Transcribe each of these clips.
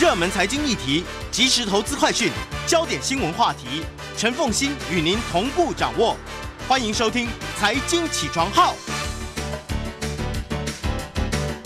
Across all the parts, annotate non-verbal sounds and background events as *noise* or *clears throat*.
热门财经议题、即时投资快讯、焦点新闻话题，陈凤欣与您同步掌握。欢迎收听《财经起床号》。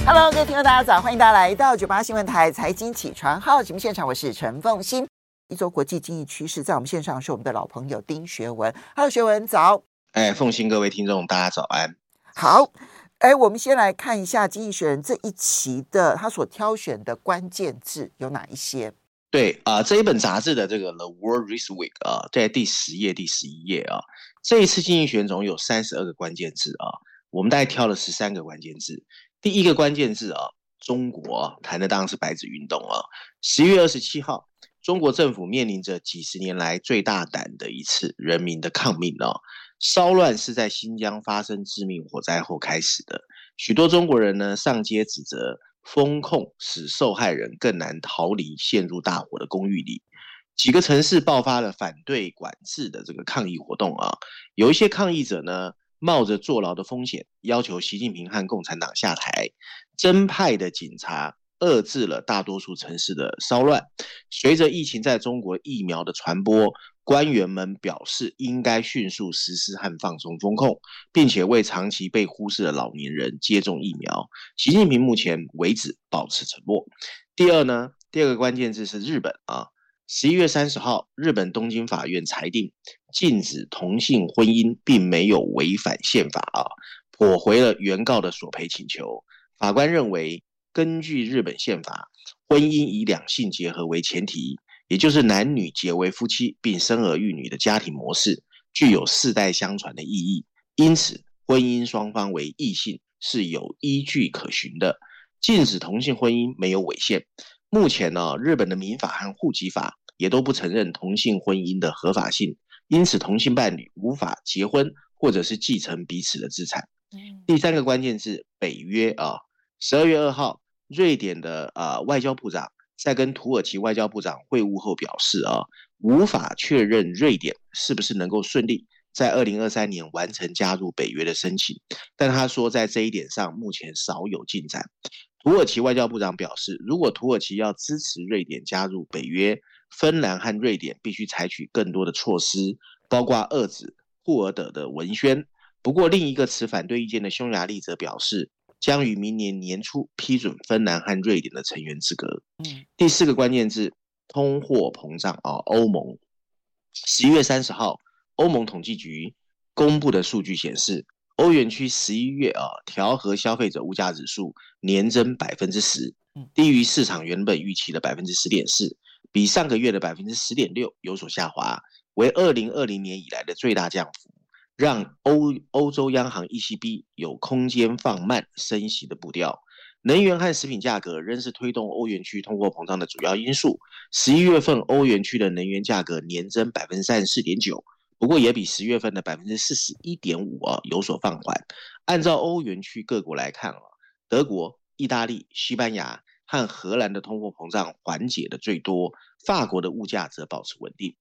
Hello，各位听众，大家早！欢迎大家来到九八新闻台《财经起床号》节目现场，我是陈凤欣。一周国际经济趋势，在我们线上是我们的老朋友丁学文。Hello，学文早。哎，凤欣，各位听众，大家早安。好。哎，我们先来看一下《经济学人》这一期的他所挑选的关键字有哪一些？对啊，这一本杂志的这个《The World This Week》啊，在第十页、第十一页啊，这一次《经济学人》总有三十二个关键字啊，我们大概挑了十三个关键字。第一个关键字啊，中国谈的当然是白纸运动啊。十一月二十七号，中国政府面临着几十年来最大胆的一次人民的抗命啊。骚乱是在新疆发生致命火灾后开始的，许多中国人呢上街指责封控使受害人更难逃离陷入大火的公寓里，几个城市爆发了反对管制的这个抗议活动啊，有一些抗议者呢冒着坐牢的风险，要求习近平和共产党下台，真派的警察遏制了大多数城市的骚乱。随着疫情在中国疫苗的传播。官员们表示，应该迅速实施和放松风控，并且为长期被忽视的老年人接种疫苗。习近平目前为止保持沉默。第二呢，第二个关键字是日本啊。十一月三十号，日本东京法院裁定，禁止同性婚姻并没有违反宪法啊，驳回了原告的索赔请求。法官认为，根据日本宪法，婚姻以两性结合为前提。也就是男女结为夫妻并生儿育女的家庭模式，具有世代相传的意义。因此，婚姻双方为异性是有依据可循的。禁止同性婚姻没有违宪。目前呢，日本的民法和户籍法也都不承认同性婚姻的合法性，因此同性伴侣无法结婚或者是继承彼此的资产。第三个关键字北约啊，十二月二号，瑞典的啊外交部长。在跟土耳其外交部长会晤后表示啊，无法确认瑞典是不是能够顺利在二零二三年完成加入北约的申请，但他说在这一点上目前少有进展。土耳其外交部长表示，如果土耳其要支持瑞典加入北约，芬兰和瑞典必须采取更多的措施，包括遏制库尔德的文宣。不过，另一个持反对意见的匈牙利则表示。将于明年年初批准芬兰和瑞典的成员资格。嗯，第四个关键字通货膨胀啊，欧盟十一月三十号，欧盟统计局公布的数据显示，欧元区十一月啊调和消费者物价指数年增百分之十，低于市场原本预期的百分之十点四，比上个月的百分之十点六有所下滑，为二零二零年以来的最大降幅。让欧欧洲央行 ECB 有空间放慢升息的步调，能源和食品价格仍是推动欧元区通货膨胀的主要因素。十一月份欧元区的能源价格年增百分之三十四点九，不过也比十月份的百分之四十一点五啊有所放缓。按照欧元区各国来看啊，德国、意大利、西班牙和荷兰的通货膨胀缓解的最多，法国的物价则保持稳定。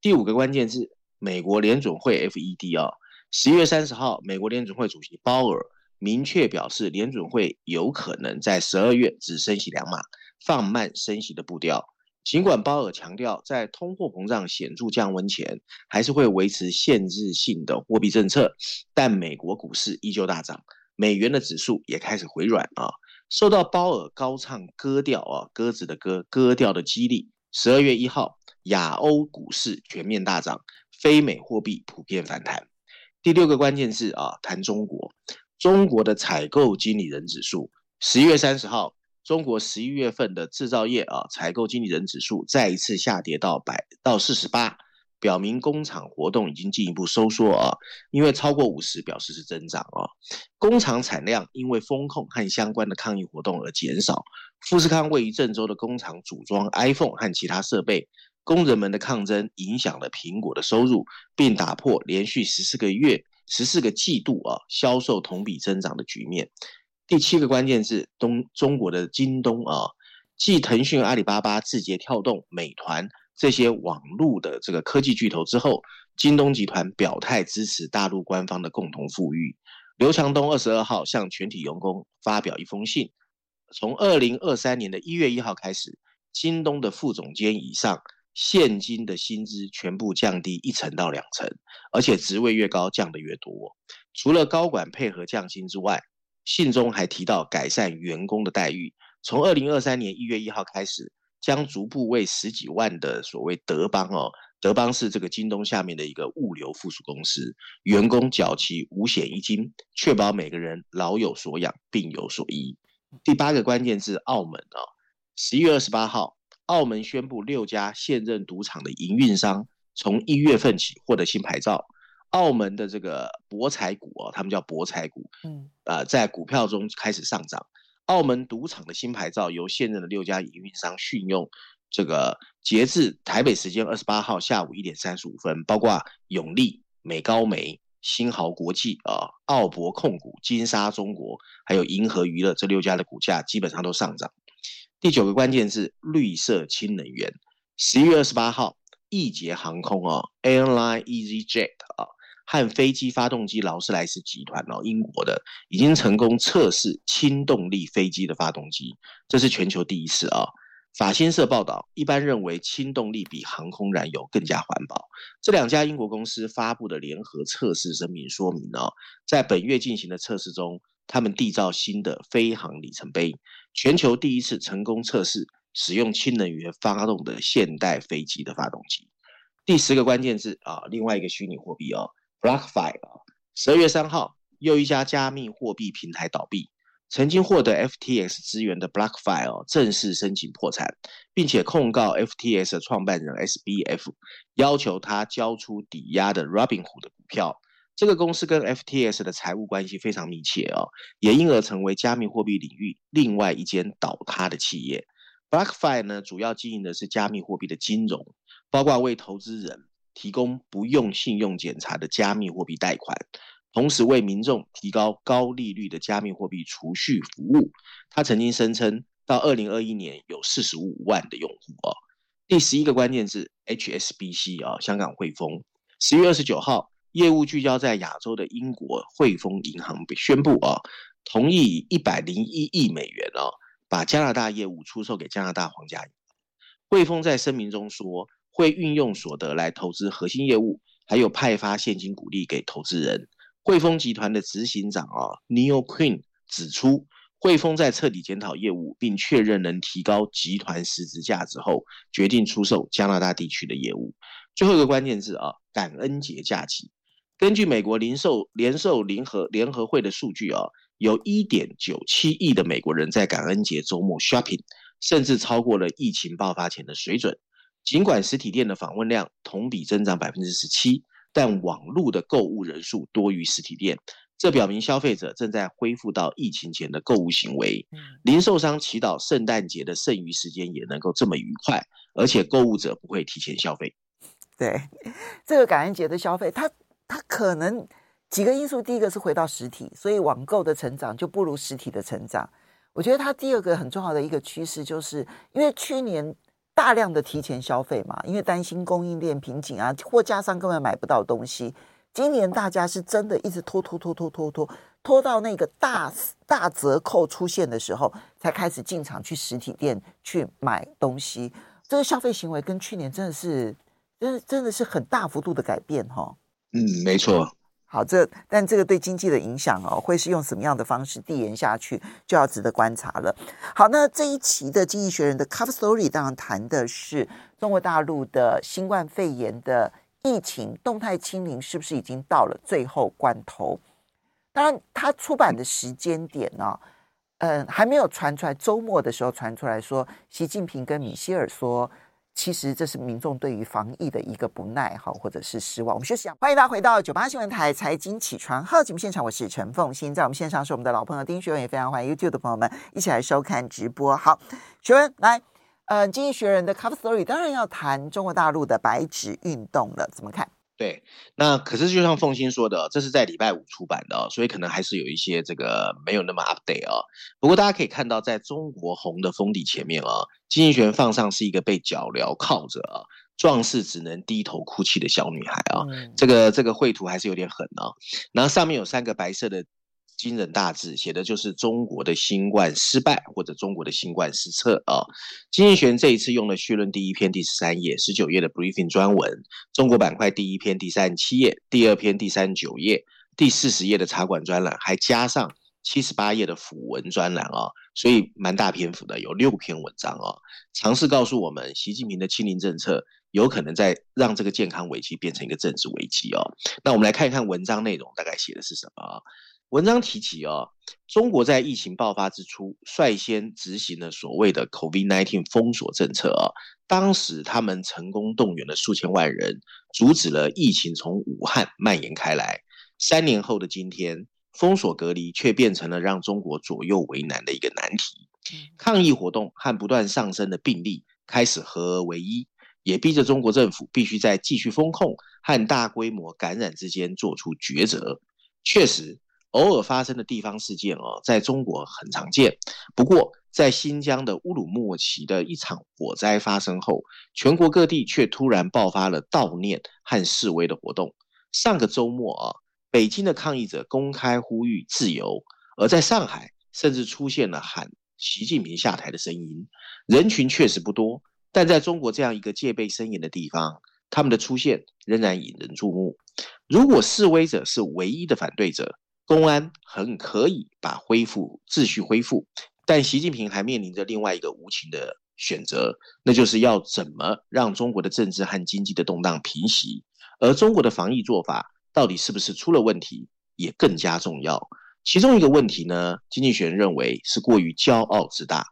第五个关键字。美国联准会 FED 啊，十一月三十号，美国联准会主席鲍尔明确表示，联准会有可能在十二月只升息两码，放慢升息的步调。尽管鲍尔强调，在通货膨胀显著降温前，还是会维持限制性的货币政策，但美国股市依旧大涨，美元的指数也开始回软啊。受到鲍尔高唱歌调啊，鸽子的鸽，鸽调的激励，十二月一号，亚欧股市全面大涨。非美货币普遍反弹。第六个关键字啊，谈中国。中国的采购经理人指数，十一月三十号，中国十一月份的制造业啊采购经理人指数再一次下跌到百到四十八，表明工厂活动已经进一步收缩啊。因为超过五十表示是增长啊。工厂产量因为风控和相关的抗议活动而减少。富士康位于郑州的工厂组装 iPhone 和其他设备。工人们的抗争影响了苹果的收入，并打破连续十四个月、十四个季度啊销售同比增长的局面。第七个关键字：东中国的京东啊，继腾讯、阿里巴巴、字节跳动、美团这些网络的这个科技巨头之后，京东集团表态支持大陆官方的共同富裕。刘强东二十二号向全体员工发表一封信，从二零二三年的一月一号开始。京东的副总监以上，现金的薪资全部降低一成到两成，而且职位越高降得越多。除了高管配合降薪之外，信中还提到改善员工的待遇。从二零二三年一月一号开始，将逐步为十几万的所谓德邦哦，德邦是这个京东下面的一个物流附属公司，员工缴齐五险一金，确保每个人老有所养，病有所医。第八个关键字，澳门哦，十一月二十八号，澳门宣布六家现任赌场的营运商从一月份起获得新牌照。澳门的这个博彩股啊，他们叫博彩股，嗯，呃，在股票中开始上涨。澳门赌场的新牌照由现任的六家营运商续用，这个截至台北时间二十八号下午一点三十五分，包括永利、美高梅、新豪国际啊、澳博控股、金沙中国，还有银河娱乐这六家的股价基本上都上涨。第九个关键字绿色氢能源。十一月二十八号，易捷航空啊，Airline EasyJet 啊。和飞机发动机劳斯莱斯集团哦，英国的已经成功测试氢动力飞机的发动机，这是全球第一次啊。法新社报道，一般认为氢动力比航空燃油更加环保。这两家英国公司发布的联合测试声明说明哦，在本月进行的测试中，他们缔造新的飞航里程碑，全球第一次成功测试使用氢能源发动的现代飞机的发动机。第十个关键字啊，另外一个虚拟货币哦。BlockFi 啊，十二月三号，又一家加密货币平台倒闭。曾经获得 FTX 资源的 BlockFi 哦，正式申请破产，并且控告 FTX 的创办人 SBF，要求他交出抵押的 Robinhood 的股票。这个公司跟 FTS 的财务关系非常密切哦，也因而成为加密货币领域另外一间倒塌的企业。BlockFi 呢，主要经营的是加密货币的金融，包括为投资人。提供不用信用检查的加密货币贷款，同时为民众提高高利率的加密货币储蓄服务。他曾经声称，到二零二一年有四十五万的用户哦。第十一个关键字 HSBC 啊，香港汇丰。十月二十九号，业务聚焦在亚洲的英国汇丰银行宣布啊，同意以一百零一亿美元啊，把加拿大业务出售给加拿大皇家银行。汇丰在声明中说。会运用所得来投资核心业务，还有派发现金股利给投资人。汇丰集团的执行长啊，Neil Quinn 指出，汇丰在彻底检讨业务，并确认能提高集团实质价值后，决定出售加拿大地区的业务。最后一个关键字啊，感恩节假期。根据美国零售联售联合联合会的数据啊，有一点九七亿的美国人在感恩节周末 shopping，甚至超过了疫情爆发前的水准。尽管实体店的访问量同比增长百分之十七，但网络的购物人数多于实体店，这表明消费者正在恢复到疫情前的购物行为。零售商祈祷圣诞节的剩余时间也能够这么愉快，而且购物者不会提前消费。对，*laughs* 这个感恩节的消费，它它可能几个因素，第一个是回到实体，所以网购的成长就不如实体的成长。我觉得它第二个很重要的一个趋势，就是因为去年。大量的提前消费嘛，因为担心供应链瓶颈啊，货架上根本买不到东西。今年大家是真的一直拖拖拖拖拖拖，拖到那个大大折扣出现的时候，才开始进场去实体店去买东西。这个消费行为跟去年真的是，真的真的是很大幅度的改变哈、嗯，没错。好，这但这个对经济的影响哦，会是用什么样的方式递延下去，就要值得观察了。好，那这一期的《经济学人》的 Cover Story 当然谈的是中国大陆的新冠肺炎的疫情动态清零是不是已经到了最后关头？当然，他出版的时间点呢、哦，嗯，还没有传出来。周末的时候传出来说，习近平跟米歇尔说。其实这是民众对于防疫的一个不耐哈，或者是失望。我们休息一下，欢迎大家回到九八新闻台财经起床号节目现场，我是陈凤欣，在我们线上是我们的老朋友丁学文，也非常欢迎 YouTube 的朋友们一起来收看直播。好，学文来，呃，经济学人的 Cup Story 当然要谈中国大陆的白纸运动了，怎么看？对，那可是就像凤欣说的，这是在礼拜五出版的哦，所以可能还是有一些这个没有那么 update 啊。不过大家可以看到，在中国红的封底前面啊，经济学人放上是一个被脚镣铐着啊，壮士只能低头哭泣的小女孩啊。这个这个绘图还是有点狠啊。然后上面有三个白色的惊人大字，写的就是中国的新冠失败或者中国的新冠失策啊。金济学这一次用了序论第一篇第十三页、十九页的 briefing 专文，中国板块第一篇第三十七页、第二篇第三十九页、第四十页的茶馆专栏，还加上七十八页的辅文专栏啊，所以蛮大篇幅的，有六篇文章啊，尝试告诉我们习近平的清零政策有可能在让这个健康危机变成一个政治危机哦。那我们来看一看文章内容，大概写的是什么啊？文章提起哦，中国在疫情爆发之初率先执行了所谓的 COVID-19 封锁政策啊。当时他们成功动员了数千万人，阻止了疫情从武汉蔓延开来。三年后的今天，封锁隔离却变成了让中国左右为难的一个难题。抗疫活动和不断上升的病例开始合而为一，也逼着中国政府必须在继续封控和大规模感染之间做出抉择。确实。偶尔发生的地方事件哦，在中国很常见。不过，在新疆的乌鲁木齐的一场火灾发生后，全国各地却突然爆发了悼念和示威的活动。上个周末啊，北京的抗议者公开呼吁自由，而在上海，甚至出现了喊习近平下台的声音。人群确实不多，但在中国这样一个戒备森严的地方，他们的出现仍然引人注目。如果示威者是唯一的反对者，公安很可以把恢复秩序恢复，但习近平还面临着另外一个无情的选择，那就是要怎么让中国的政治和经济的动荡平息，而中国的防疫做法到底是不是出了问题，也更加重要。其中一个问题呢，经济学人认为是过于骄傲自大。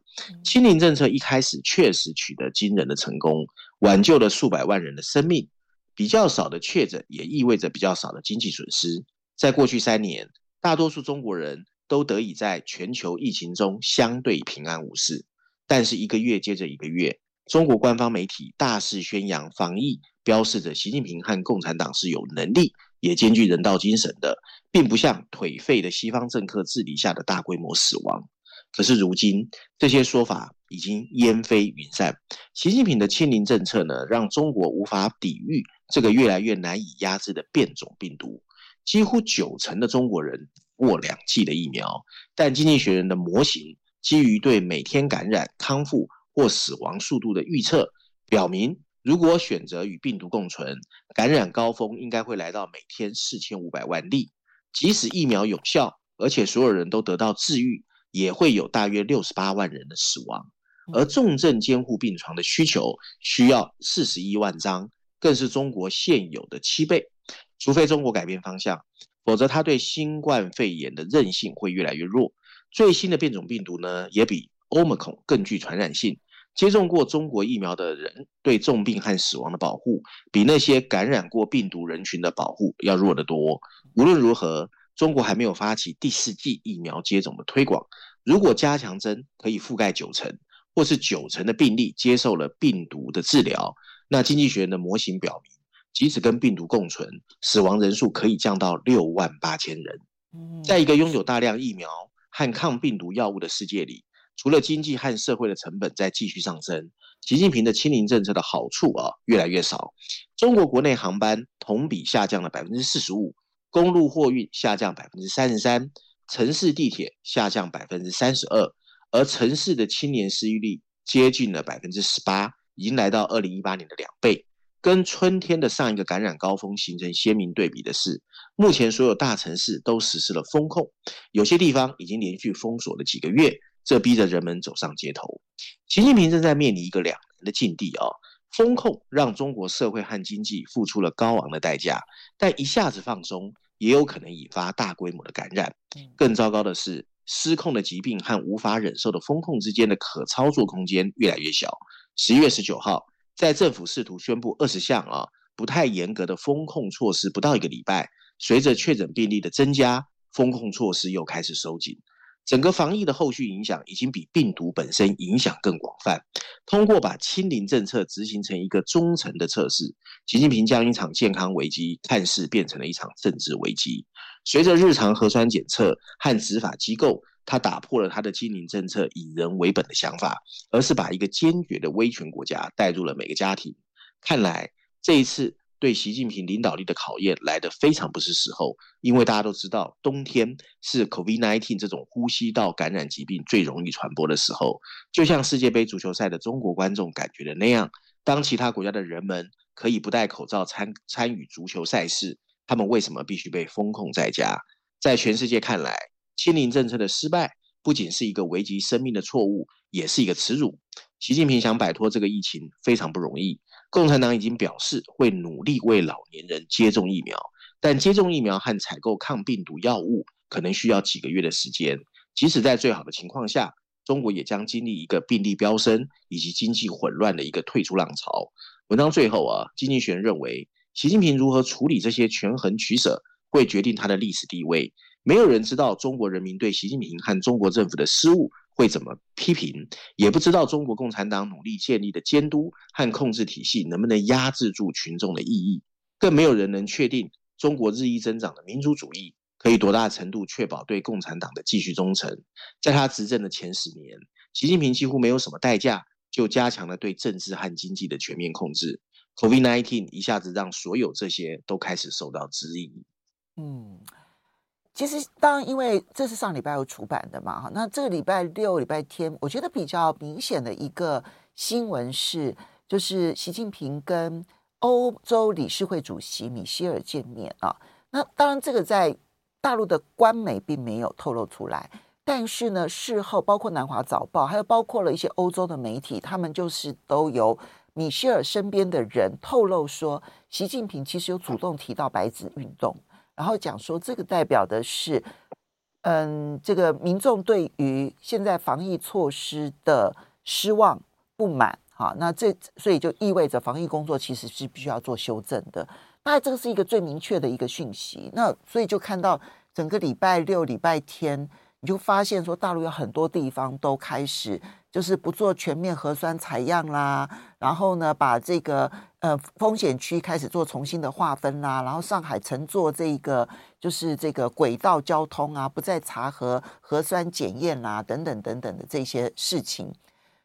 清零政策一开始确实取得惊人的成功，挽救了数百万人的生命，比较少的确诊也意味着比较少的经济损失。在过去三年，大多数中国人都得以在全球疫情中相对平安无事，但是一个月接着一个月，中国官方媒体大肆宣扬防疫，标示着习近平和共产党是有能力，也兼具人道精神的，并不像颓废的西方政客治理下的大规模死亡。可是如今，这些说法已经烟飞云散。习近平的清零政策呢，让中国无法抵御这个越来越难以压制的变种病毒。几乎九成的中国人过两剂的疫苗，但经济学人的模型基于对每天感染、康复或死亡速度的预测，表明如果选择与病毒共存，感染高峰应该会来到每天四千五百万例。即使疫苗有效，而且所有人都得到治愈，也会有大约六十八万人的死亡。而重症监护病床的需求需要四十一万张，更是中国现有的七倍。除非中国改变方向，否则它对新冠肺炎的韧性会越来越弱。最新的变种病毒呢，也比 Omicron 更具传染性。接种过中国疫苗的人对重病和死亡的保护，比那些感染过病毒人群的保护要弱得多。无论如何，中国还没有发起第四季疫苗接种的推广。如果加强针可以覆盖九成，或是九成的病例接受了病毒的治疗，那经济学人的模型表明。即使跟病毒共存，死亡人数可以降到六万八千人。在一个拥有大量疫苗和抗病毒药物的世界里，除了经济和社会的成本在继续上升，习近平的清零政策的好处啊越来越少。中国国内航班同比下降了百分之四十五，公路货运下降百分之三十三，城市地铁下降百分之三十二，而城市的青年失业率接近了百分之十八，已经来到二零一八年的两倍。跟春天的上一个感染高峰形成鲜明对比的是，目前所有大城市都实施了封控，有些地方已经连续封锁了几个月，这逼着人们走上街头。习近平正在面临一个两难的境地啊！封控让中国社会和经济付出了高昂的代价，但一下子放松也有可能引发大规模的感染。更糟糕的是，失控的疾病和无法忍受的封控之间的可操作空间越来越小。十一月十九号。在政府试图宣布二十项啊不太严格的封控措施不到一个礼拜，随着确诊病例的增加，封控措施又开始收紧。整个防疫的后续影响已经比病毒本身影响更广泛。通过把清零政策执行成一个中程的测试，习近平将一场健康危机看似变成了一场政治危机。随着日常核酸检测和执法机构。他打破了他的清零政策以人为本的想法，而是把一个坚决的威权国家带入了每个家庭。看来这一次对习近平领导力的考验来得非常不是时候，因为大家都知道，冬天是 COVID-19 这种呼吸道感染疾病最容易传播的时候。就像世界杯足球赛的中国观众感觉的那样，当其他国家的人们可以不戴口罩参参与足球赛事，他们为什么必须被封控在家？在全世界看来，清零政策的失败不仅是一个危及生命的错误，也是一个耻辱。习近平想摆脱这个疫情非常不容易。共产党已经表示会努力为老年人接种疫苗，但接种疫苗和采购抗病毒药物可能需要几个月的时间。即使在最好的情况下，中国也将经历一个病例飙升以及经济混乱的一个退出浪潮。文章最后啊，经济学人认为，习近平如何处理这些权衡取舍，会决定他的历史地位。没有人知道中国人民对习近平和中国政府的失误。会怎么批评，也不知道中国共产党努力建立的监督和控制体系能不能压制住群众的异议，更没有人能确定中国日益增长的民族主义可以多大程度确保对共产党的继续忠诚。在他执政的前十年，习近平几乎没有什么代价就加强了对政治和经济的全面控制。COVID-19 一下子让所有这些都开始受到质疑。嗯。其实，当然，因为这是上礼拜五出版的嘛，哈，那这个礼拜六、礼拜天，我觉得比较明显的一个新闻是，就是习近平跟欧洲理事会主席米歇尔见面啊。那当然，这个在大陆的官媒并没有透露出来，但是呢，事后包括南华早报，还有包括了一些欧洲的媒体，他们就是都由米歇尔身边的人透露说，习近平其实有主动提到白纸运动。然后讲说，这个代表的是，嗯，这个民众对于现在防疫措施的失望不满，哈，那这所以就意味着防疫工作其实是必须要做修正的。那这个是一个最明确的一个讯息。那所以就看到整个礼拜六、礼拜天，你就发现说，大陆有很多地方都开始。就是不做全面核酸采样啦，然后呢，把这个呃风险区开始做重新的划分啦，然后上海乘坐这个就是这个轨道交通啊，不再查核核酸检验啦，等等等等的这些事情。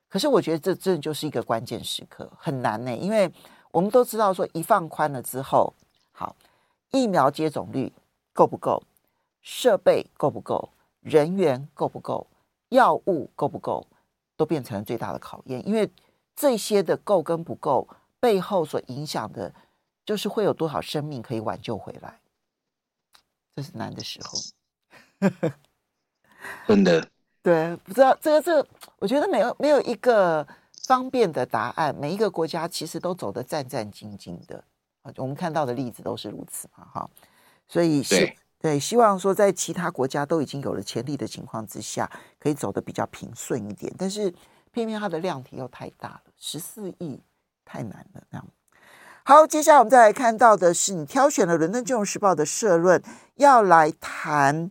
可是我觉得这真的就是一个关键时刻，很难呢，因为我们都知道说一放宽了之后，好，疫苗接种率够不够，设备够不够，人员够不够，药物够不够？都变成了最大的考验，因为这些的够跟不够背后所影响的，就是会有多少生命可以挽救回来，这是难的时候。真的，*laughs* 对，不知道这个这个，我觉得没有没有一个方便的答案，每一个国家其实都走得战战兢兢的，我们看到的例子都是如此嘛，哈，所以是。对，希望说在其他国家都已经有了潜力的情况之下，可以走得比较平顺一点。但是偏偏它的量体又太大了，十四亿太难了。这样好，接下来我们再来看到的是，你挑选了《伦敦金融时报》的社论，要来谈，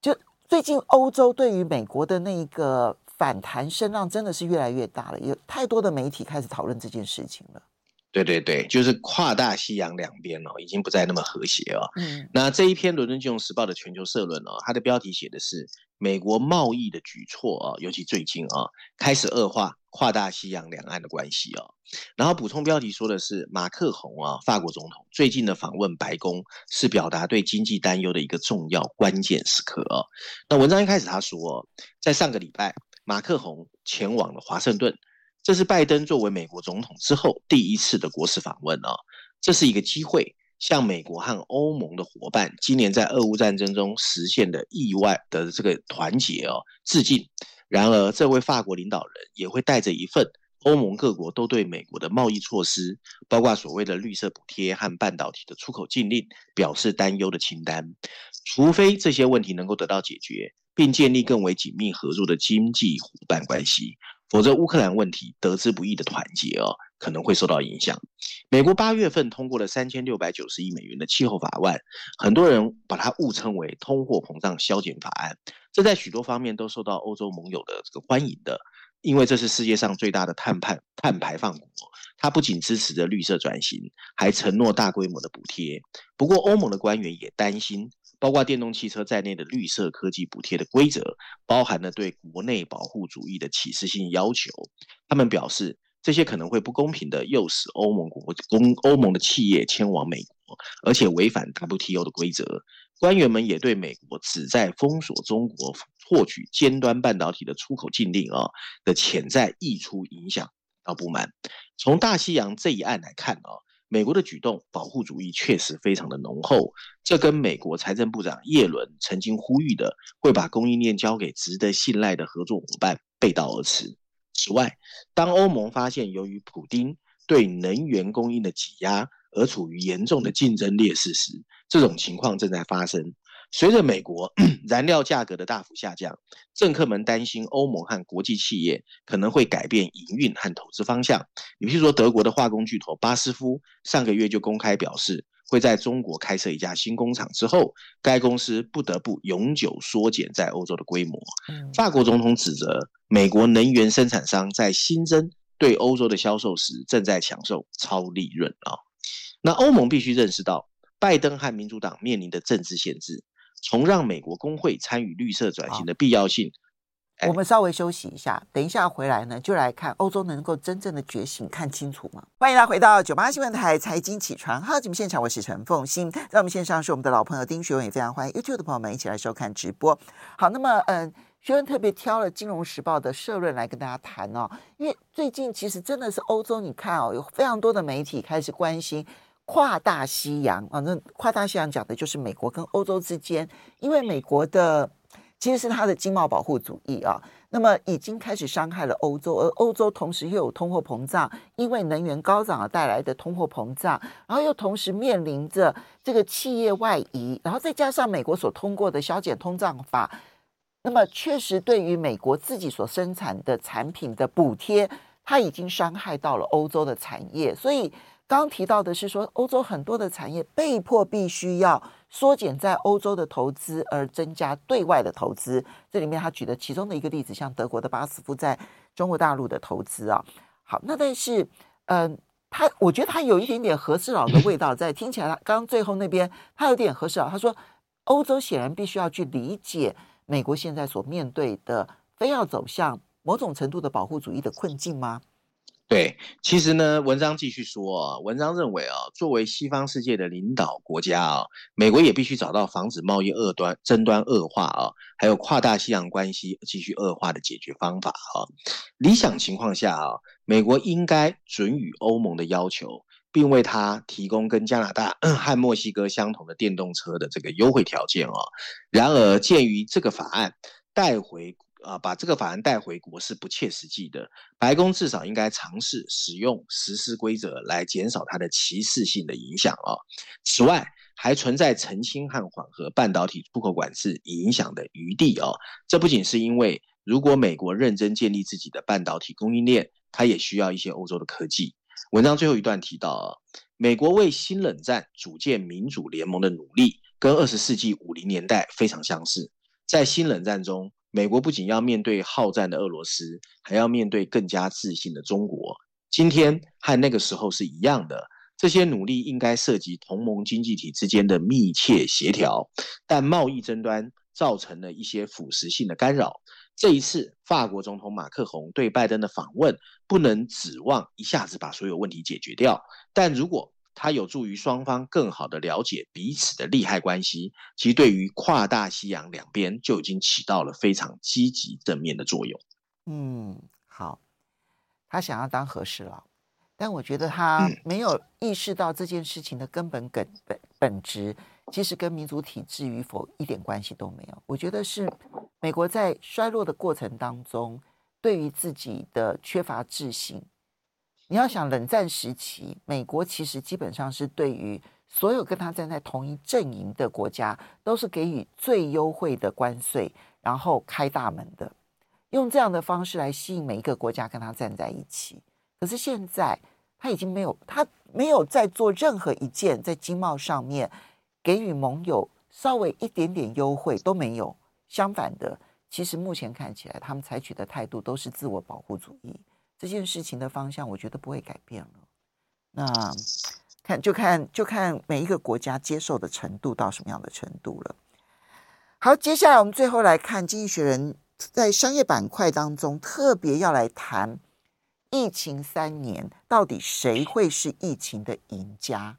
就最近欧洲对于美国的那一个反弹声浪真的是越来越大了，有太多的媒体开始讨论这件事情了。对对对，就是跨大西洋两边哦，已经不再那么和谐哦。嗯，那这一篇《伦敦金融时报》的全球社论哦，它的标题写的是美国贸易的举措啊，尤其最近啊，开始恶化跨大西洋两岸的关系哦。然后补充标题说的是马克宏啊，法国总统最近的访问白宫是表达对经济担忧的一个重要关键时刻哦。那文章一开始他说，在上个礼拜，马克宏前往了华盛顿。这是拜登作为美国总统之后第一次的国事访问啊，这是一个机会，向美国和欧盟的伙伴今年在俄乌战争中实现的意外的这个团结哦致敬。然而，这位法国领导人也会带着一份欧盟各国都对美国的贸易措施，包括所谓的绿色补贴和半导体的出口禁令表示担忧的清单。除非这些问题能够得到解决，并建立更为紧密合作的经济伙伴关系。否则，乌克兰问题得之不易的团结哦，可能会受到影响。美国八月份通过了三千六百九十亿美元的气候法案，很多人把它误称为通货膨胀削减法案。这在许多方面都受到欧洲盟友的这个欢迎的，因为这是世界上最大的碳排碳排放国。它不仅支持着绿色转型，还承诺大规模的补贴。不过，欧盟的官员也担心。包括电动汽车在内的绿色科技补贴的规则，包含了对国内保护主义的歧视性要求。他们表示，这些可能会不公平的诱使欧盟国公欧盟的企业迁往美国，而且违反 WTO 的规则。官员们也对美国旨在封锁中国获取尖端半导体的出口禁令啊的潜在溢出影响到不满。从大西洋这一案来看啊，美国的举动保护主义确实非常的浓厚，这跟美国财政部长耶伦曾经呼吁的会把供应链交给值得信赖的合作伙伴背道而驰。此外，当欧盟发现由于普丁对能源供应的挤压而处于严重的竞争劣势时，这种情况正在发生。随着美国 *clears throat* 燃料价格的大幅下降，政客们担心欧盟和国际企业可能会改变营运和投资方向。你譬如说，德国的化工巨头巴斯夫上个月就公开表示，会在中国开设一家新工厂之后，该公司不得不永久缩减在欧洲的规模。法国总统指责美国能源生产商在新增对欧洲的销售时，正在享受超利润啊。那欧盟必须认识到，拜登和民主党面临的政治限制。从让美国工会参与绿色转型的必要性，我们稍微休息一下，等一下回来呢，就来看欧洲能够真正的觉醒，看清楚吗？欢迎大家回到九八新闻台财经起床号节目现场，我是陈凤欣，在我们线上是我们的老朋友丁学文，也非常欢迎 YouTube 的朋友们一起来收看直播。好，那么嗯，学文特别挑了《金融时报》的社论来跟大家谈哦，因为最近其实真的是欧洲，你看哦，有非常多的媒体开始关心。跨大西洋啊，那跨大西洋讲的就是美国跟欧洲之间，因为美国的其实是它的经贸保护主义啊，那么已经开始伤害了欧洲，而欧洲同时又有通货膨胀，因为能源高涨而带来的通货膨胀，然后又同时面临着这个企业外移，然后再加上美国所通过的削减通胀法，那么确实对于美国自己所生产的产品的补贴，它已经伤害到了欧洲的产业，所以。刚提到的是说，欧洲很多的产业被迫必须要缩减在欧洲的投资，而增加对外的投资。这里面他举的其中的一个例子，像德国的巴斯夫在中国大陆的投资啊。好，那但是，嗯、他我觉得他有一点点和事佬的味道在，听起来他刚刚最后那边他有点和事佬，他说欧洲显然必须要去理解美国现在所面对的，非要走向某种程度的保护主义的困境吗？对，其实呢，文章继续说啊，文章认为啊，作为西方世界的领导国家啊，美国也必须找到防止贸易恶端争端恶化啊，还有跨大西洋关系继续恶化的解决方法啊。理想情况下啊，美国应该准予欧盟的要求，并为他提供跟加拿大和墨西哥相同的电动车的这个优惠条件啊。然而，鉴于这个法案带回。啊，把这个法案带回国是不切实际的。白宫至少应该尝试使用实施规则来减少它的歧视性的影响啊。此外，还存在澄清和缓和半导体出口管制影响的余地啊。这不仅是因为，如果美国认真建立自己的半导体供应链，它也需要一些欧洲的科技。文章最后一段提到啊，美国为新冷战组建民主联盟的努力，跟二十世纪五零年代非常相似。在新冷战中，美国不仅要面对好战的俄罗斯，还要面对更加自信的中国。今天和那个时候是一样的，这些努力应该涉及同盟经济体之间的密切协调，但贸易争端造成了一些腐蚀性的干扰。这一次，法国总统马克宏对拜登的访问，不能指望一下子把所有问题解决掉，但如果它有助于双方更好的了解彼此的利害关系，其对于跨大西洋两边就已经起到了非常积极正面的作用。嗯，好，他想要当和事佬，但我觉得他没有意识到这件事情的根本本本本质，其实跟民主体制与否一点关系都没有。我觉得是美国在衰落的过程当中，对于自己的缺乏自信。你要想冷战时期，美国其实基本上是对于所有跟他站在同一阵营的国家，都是给予最优惠的关税，然后开大门的，用这样的方式来吸引每一个国家跟他站在一起。可是现在他已经没有，他没有在做任何一件在经贸上面给予盟友稍微一点点优惠都没有。相反的，其实目前看起来，他们采取的态度都是自我保护主义。这件事情的方向，我觉得不会改变了。那看就看就看每一个国家接受的程度到什么样的程度了。好，接下来我们最后来看《经济学人》在商业板块当中特别要来谈疫情三年，到底谁会是疫情的赢家？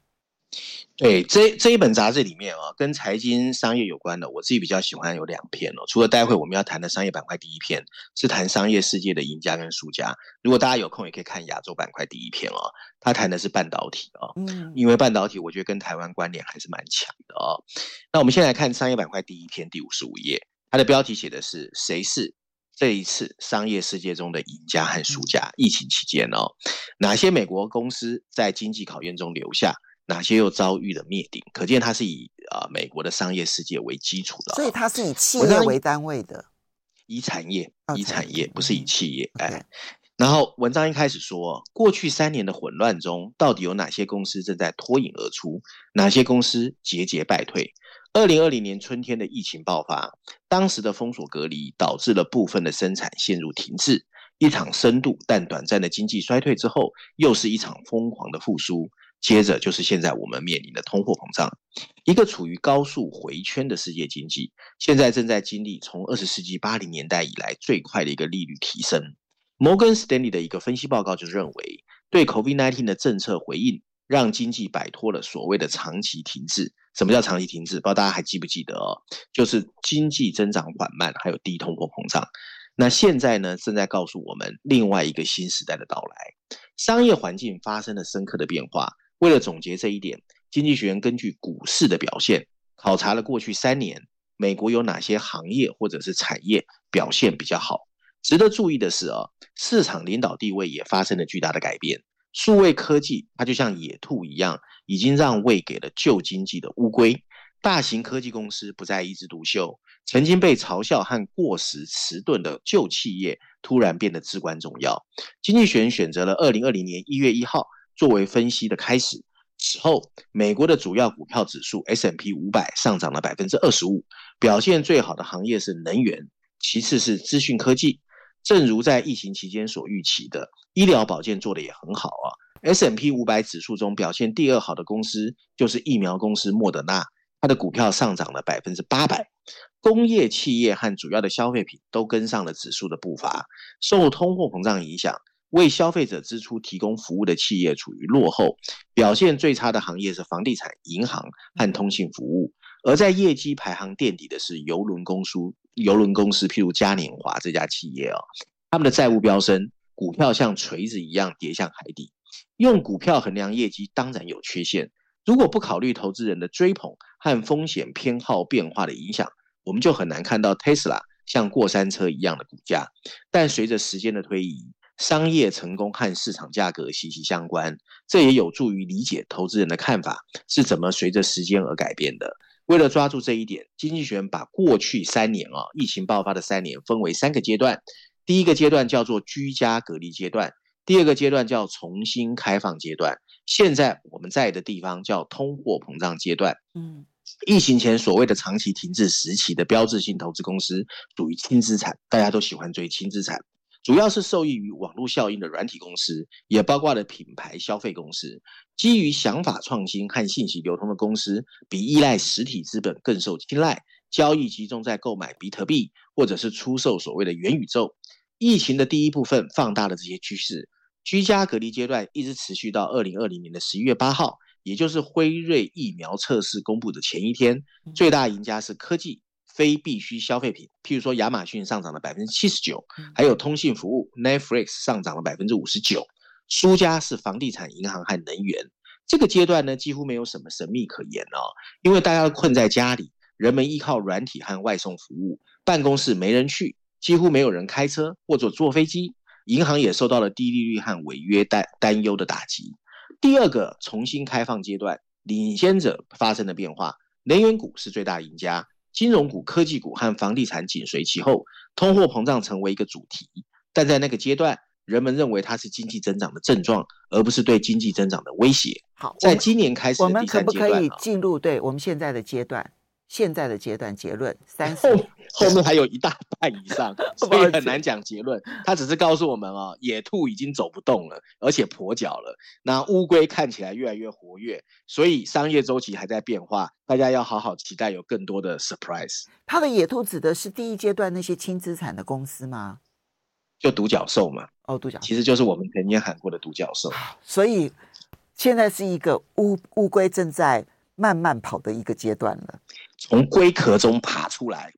对，这这一本杂志里面啊，跟财经商业有关的，我自己比较喜欢有两篇哦。除了待会我们要谈的商业板块第一篇是谈商业世界的赢家跟输家，如果大家有空也可以看亚洲板块第一篇哦，他谈的是半导体哦，嗯，因为半导体我觉得跟台湾关联还是蛮强的哦。那我们先来看商业板块第一篇第五十五页，它的标题写的是谁是这一次商业世界中的赢家和输家？疫情期间哦，哪些美国公司在经济考验中留下？哪些又遭遇了灭顶？可见它是以啊、呃、美国的商业世界为基础的，所以它是以企业为单位的，以产业.以产业不是以企业。哎，然后文章一开始说，过去三年的混乱中，到底有哪些公司正在脱颖而出？哪些公司节节败退？二零二零年春天的疫情爆发，当时的封锁隔离导致了部分的生产陷入停滞。一场深度但短暂的经济衰退之后，又是一场疯狂的复苏。接着就是现在我们面临的通货膨胀，一个处于高速回圈的世界经济，现在正在经历从二十世纪八零年代以来最快的一个利率提升。摩根士丹利的一个分析报告就认为，对 COVID-19 的政策回应让经济摆脱了所谓的长期停滞。什么叫长期停滞？不知道大家还记不记得哦？就是经济增长缓慢，还有低通货膨胀。那现在呢，正在告诉我们另外一个新时代的到来，商业环境发生了深刻的变化。为了总结这一点，经济学人根据股市的表现，考察了过去三年美国有哪些行业或者是产业表现比较好。值得注意的是啊，市场领导地位也发生了巨大的改变。数位科技它就像野兔一样，已经让位给了旧经济的乌龟。大型科技公司不再一枝独秀，曾经被嘲笑和过时迟钝的旧企业突然变得至关重要。经济学人选择了二零二零年一月一号。作为分析的开始，此后美国的主要股票指数 S&P 五百上涨了百分之二十五，表现最好的行业是能源，其次是资讯科技。正如在疫情期间所预期的，医疗保健做得也很好啊。S&P 五百指数中表现第二好的公司就是疫苗公司莫德纳，它的股票上涨了百分之八百。工业企业和主要的消费品都跟上了指数的步伐，受通货膨胀影响。为消费者支出提供服务的企业处于落后，表现最差的行业是房地产、银行和通信服务，而在业绩排行垫底的是邮轮公司。邮轮公司，譬如嘉年华这家企业、哦，他们的债务飙升，股票像锤子一样跌向海底。用股票衡量业绩当然有缺陷，如果不考虑投资人的追捧和风险偏好变化的影响，我们就很难看到 Tesla 像过山车一样的股价。但随着时间的推移，商业成功和市场价格息息相关，这也有助于理解投资人的看法是怎么随着时间而改变的。为了抓住这一点，经济学人把过去三年啊，疫情爆发的三年分为三个阶段。第一个阶段叫做居家隔离阶段，第二个阶段叫重新开放阶段，现在我们在的地方叫通货膨胀阶段。嗯，疫情前所谓的长期停滞时期的标志性投资公司属于轻资产，大家都喜欢追轻资产。主要是受益于网络效应的软体公司，也包括了品牌消费公司。基于想法创新和信息流通的公司，比依赖实体资本更受青睐。交易集中在购买比特币，或者是出售所谓的元宇宙。疫情的第一部分放大了这些趋势。居家隔离阶段一直持续到二零二零年的十一月八号，也就是辉瑞疫苗测试公布的前一天。最大赢家是科技。非必需消费品，譬如说亚马逊上涨了百分之七十九，还有通信服务 Netflix 上涨了百分之五十九。输家是房地产、银行和能源。这个阶段呢，几乎没有什么神秘可言哦，因为大家都困在家里，人们依靠软体和外送服务，办公室没人去，几乎没有人开车或者坐飞机，银行也受到了低利率和违约担担忧的打击。第二个重新开放阶段，领先者发生了变化，能源股是最大赢家。金融股、科技股和房地产紧随其后，通货膨胀成为一个主题。但在那个阶段，人们认为它是经济增长的症状，而不是对经济增长的威胁。好，在今年开始的第三阶段，我们可不可以进入对我们现在的阶段？现在的阶段结论，*laughs* 三后后面还有一大半以上，*laughs* 所以很难讲结论。他只是告诉我们哦，野兔已经走不动了，而且跛脚了。那乌龟看起来越来越活跃，所以商业周期还在变化，大家要好好期待有更多的 surprise。他的野兔指的是第一阶段那些轻资产的公司吗？就独角兽嘛。哦，独角兽其实就是我们曾经喊过的独角兽。所以现在是一个乌乌龟正在慢慢跑的一个阶段了，从龟壳中爬出来。